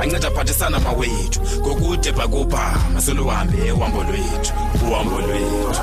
anceda aphathisana mawethu ngokude bhakupha masoluhambe uhambo lwethu uhambo lwethu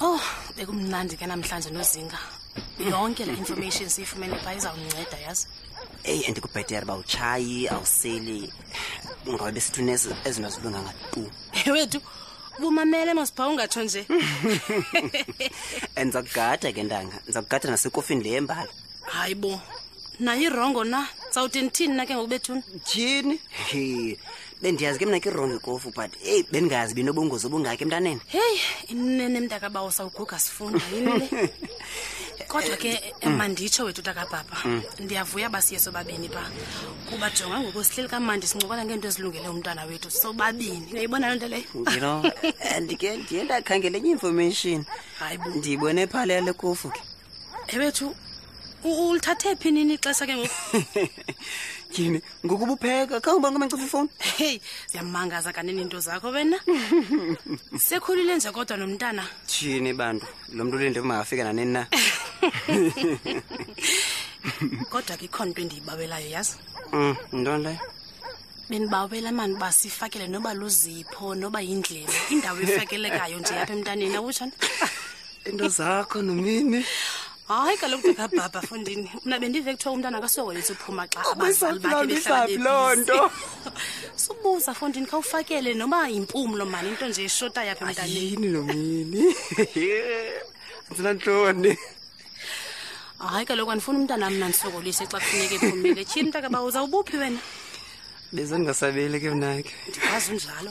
oh bekumnandi ke namhlanje nozinga yonke le information siyifumene phaa izawunceda yazi eyi andikubhetere uba utshayi awuseli ngoba besithunezinto zilunganga tu wethu bumamele masibha ungatsho nje and ndiza kugada ke ntanga ndiza kugada nasekofini le yembala hayi bo nayo irongo na sawuthi ndithini na ke ngokubethuni tyhini he bendiyazi ke mna ke irongo ikofu but eyi bendingazi binobungozi obungaki emntaneni heyi inene mntakabawo sawuguga sifunda yini le kodwa ke eh, mm. manditsho wethu utakabhabha mm. ndiyavuya uba siye sobabini pha kuba jonga ngoku sihleli kamandi sincokana ngeento ezilungele umntwana wethu sobabini uyayibona loo nto leyo ndino ndike ndiye ndakhangela enye information ndiyibone phaa leya lekofu ke ebethu ulithathe phi nini ixesha ke ngoku tyhini ngoku bupheka khangoba ngamancifa ifowuni heyi ziyamangaza kanini into zakho wena sekhulile nje kodwa nomntana tyhini bantu lo mntu ulinde uma afika nanini na kodwa ke ikhona into endiyibawelayo yazi Mm, yintoni leyo bendibawela mani uba sifakele noba luzipho noba yindlela indawo efakelekayo nje apha emntaneni awutshona into zakho nomini hayi kaloku ndikabhabha fondini mna bendive kuthiwa umntana akasokolisi uphuma xa abazali bakhe behlala bebhizi. nto subuza fondini khawufakele noma yimpumlo mani into nje ishota yakhe mntanini yini nomini ndinantloni hayi kaloku andifuni umntana mna ndisokolise xa kufuneka ephumile tyhini mntaka bawo uzawubuphi wena beze ndingasabeli ke mnakhe ndikwazi unjalo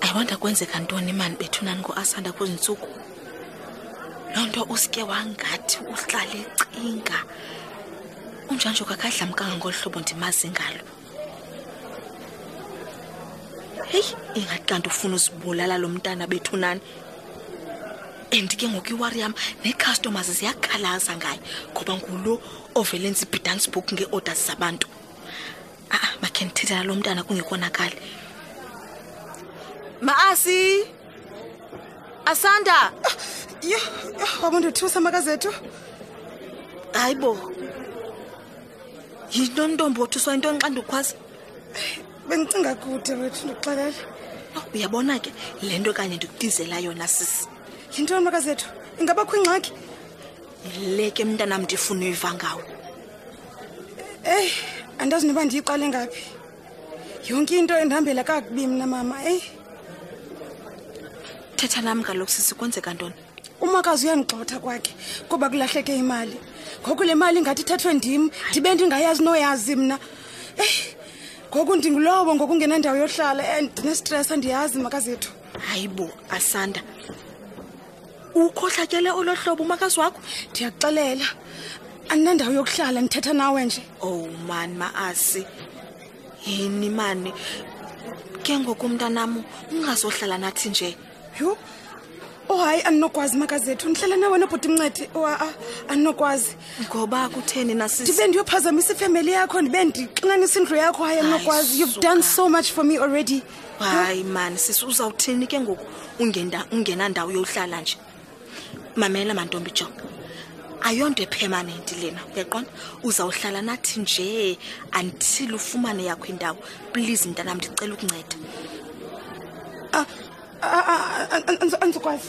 awanda kwenzeka ntoni mani bethunani ngoasanda kwezi ntsuku loo nto usike wangathi uhlale cinga unjanjo kakadlamkanga ngolu hlobo ndimazi ngalo heyi ingathi kanti ufuna uzibulala lo mntana bethunani and ke ngoku iwari yam nee-customers ziyakhalaza ngayo ngoba ngulo ovelenza ibhidansbook ngee-orders zabantu aa makhe ndithethe nalo mntana kungekonakali maasi asanda yho wabundothusa makazethu hayi bo yinto ntombi wothuswa into xa ndikhwaza bendicinga kude wethu ndikuxelela uyabona ke le nto kanye ndikudizela yona sisi yintoni makazethu ingabakho ingxaki yile ke mntanam ndifuna uyiva ngawo eyi andazi noba ndiyiqale ngaphi yonke into endihambela kakubi mna mama eyi thetha nam kaloku sisi kwenzeka ntoni umakazi uyandigxotha kwakhe kuba kulahleke imali ngoku le mali ingathi ithethwe ndim ndibe ndingayazi noyazi mna eyi ngoku ndingulobo ngoku ungenandawo yohlala and ndinestress andiyazi makazethu hayi bo asanda ukhohlakele olo hlobo umakazi wakho ndiyakuxelela andinandawo yokuhlala ndithetha nawe nje ow oh, mani maasi yini mani ke ngoku mntanam ungazohlala nathi nje yho o oh, hayi andinokwazi makazethu ndihlala nawe nobhuti mncedi oa oh, andinokwazi ngoba kutheni nasi ndibe ndiyophazamisa ifemeli yakho ndibe ndixinanisa indlu yakho hayi andinokwazi you've done so much for me already hayi mani sisi uzawuthini ke ngoku ungenandawo yohlala nje mamela mantombi jo ayonto epermanent lena uyaqonda uzawuhlala nathi nje until ufumane yakho indawo please mntanam ndicela ukunceda ah, ah, ah, andizokwazi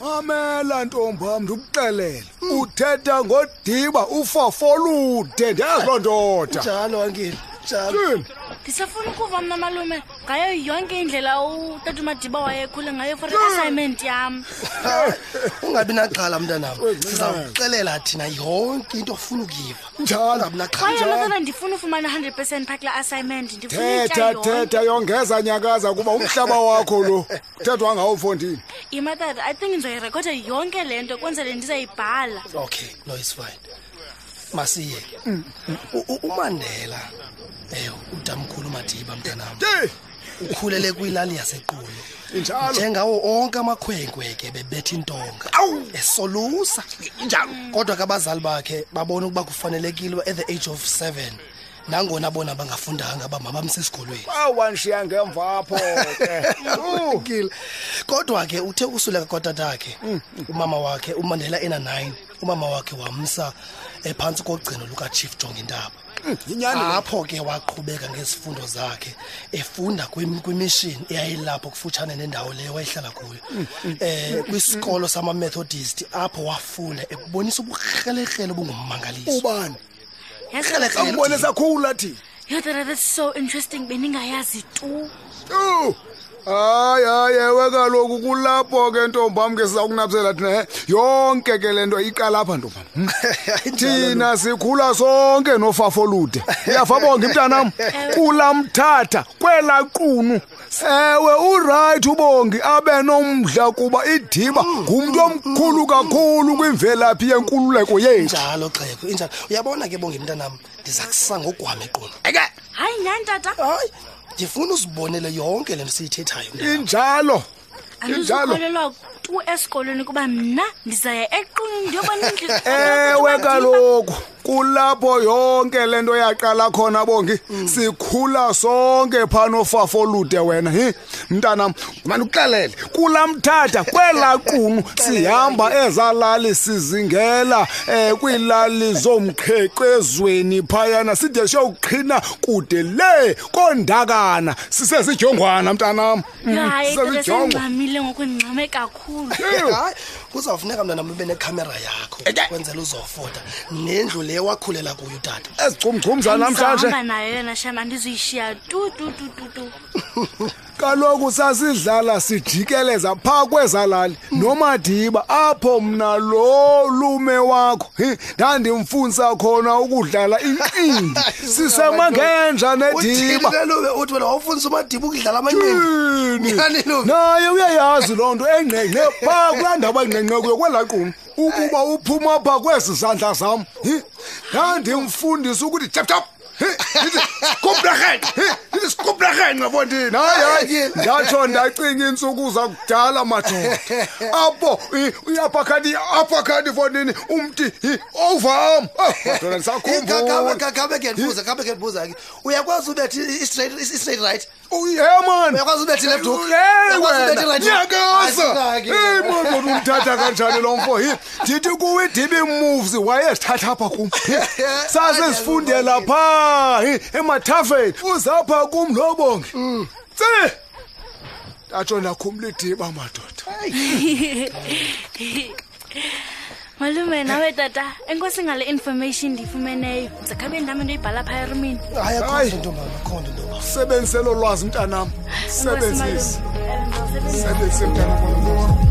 mamela ntombam ndikuxelele hmm. uthetha ngodiba ufafolude ndiyazi loo ndoda njalo wankile njalo ndisafuna ukuva mna malume ngayo yonke indlela utata umadiba wayekhule ngayo for i-assignment yam ungabi naxhala mntanam sizawuxelela thina yonke into ofuna ukuyiva njaloungabiaxhalaye lotana ndifuna ufumana 100 percent phaa kula assignment ndithetha thetha yongeza nyakaza kuba umhlaba wakho lo kuthethwa ngawo mfondini yima tata i think ndizoyirekhoda yonke le nto kwenzele ndizayibhala okay no is fine masiye mm. umandela eyo utamkhulu madiba mntanam ukhulele kwilali yasequlo njalo njengawo onke amakhwenkwe ke bebetha intonga esolusa njalo kodwa ke abazali bakhe babona ukuba kufanelekile at the age of 7 nangona bona bangafundanga uba mabamsesikolweni awanshiya ngemva apho ke kodwa ke uthe ukusweleka kwatatakhe mm, mm. umama wakhe umandela ena 9 umama wakhe wamsa ephantsi kogcino lukachief jonga intaba mm, apho ke waqhubeka ngezifundo zakhe efunda kwimishini eyayilapho kufutshane nendawo leyo wayehlala kuyo um kwisikolo samamethodist apho wafunda ekubonisa ubukrelekrele obungummangalisi ubani Yakrelekrele. Awubone sakhula thi. Yo that is so interesting beningayazi tu. Oh. hayi hayi ewe kaloku kulapho ke ntombam ke siza kunabisela thina he yonke ke le nto iqala apha ntombam hmm? thina sikhula sonke nofafolude uyafabonga imntanam kulamthatha kwela qunu ewe urayithi ubongi abe nomdla kuba idiba mm, ngumntu mm, omkhulu mm, kakhulu kwimvelaphi yenkululeko yethu njalo xheko injalo uyabona ke bongi mntanam ndiza kusa ngogwama eqolo eke hayi nyani tata hayi ndifuna uzibonele yonke le nto siyithethayo injalo andizukholelwa tu esikolweni kuba mna ndizaya eqini ndiyobona ewe kaloku kulapho yonke le nto yaqala khona bongi mm. sikhula sonke phana ofafo olude wena hi mntanam mani uxelele kula mthatha kwela qunu sihamba ezalali sizingela um kwiilali zomqheqo ezweni phayana side siyowuqhina kude le kondakana sisesijongwana mntanam hayi Sabe jongo. sengxamile ngoku ndingxame kakhulu Hayi, kuzawufuneka mntanam ube nekhamera yakho kwenzela uzofota nendlu le wakhulela kuyo tata ezigcumgcum zanamhlanje nayo yona sham andizuyishiya tu tu tu tu tu kaloku sasidlala sijikeleza phaa kwezalali nomadiba apho mna lo lume wakho ndandimfunisa khona ukudlala inqindi sisema ngenja nediba uthi wena wawufunisa umadiba ukudlala amanqindi naye uyayazi loo nto engqengqe phaa kulaa ndaba engqengqe kuyo kwelaa qunu ukuba uphuma pha kwezi zandla zam ndandimfundisa ukuthi chapchap kublahenqa ndithi sikublahenqa bo ndini hayi hayi ndatsho ndacinga iintsuku zakudala madoda apho uyaphakhathi aphakhathi fo ndini umnti ovam ah, madoda ndisakhumbula uyakwazi ubetha i-straight right Yeah, man. Uyakwazi ubethi left hook. Uyakwazi ubethi right hook. Nyakaza. Hey, man, kodwa umthatha kanjani lo mfo? Hi. Ndithi kuwe dibi moves wayesithatha apha kum. Saze sifunde lapha. Hi, emathaveni. Uzapha kum lo bongi. Mm. Tse. Atsho lakhumla idiba madoda. malume nawe tata enkosi ngale information ndiyifumeneyo ndizakhabe ndam into ibhala phaya erumini hayi akhonto ntombam akhonto ntombam sebenzise elo lwazi mntanam sebenzise sebenzise mntanam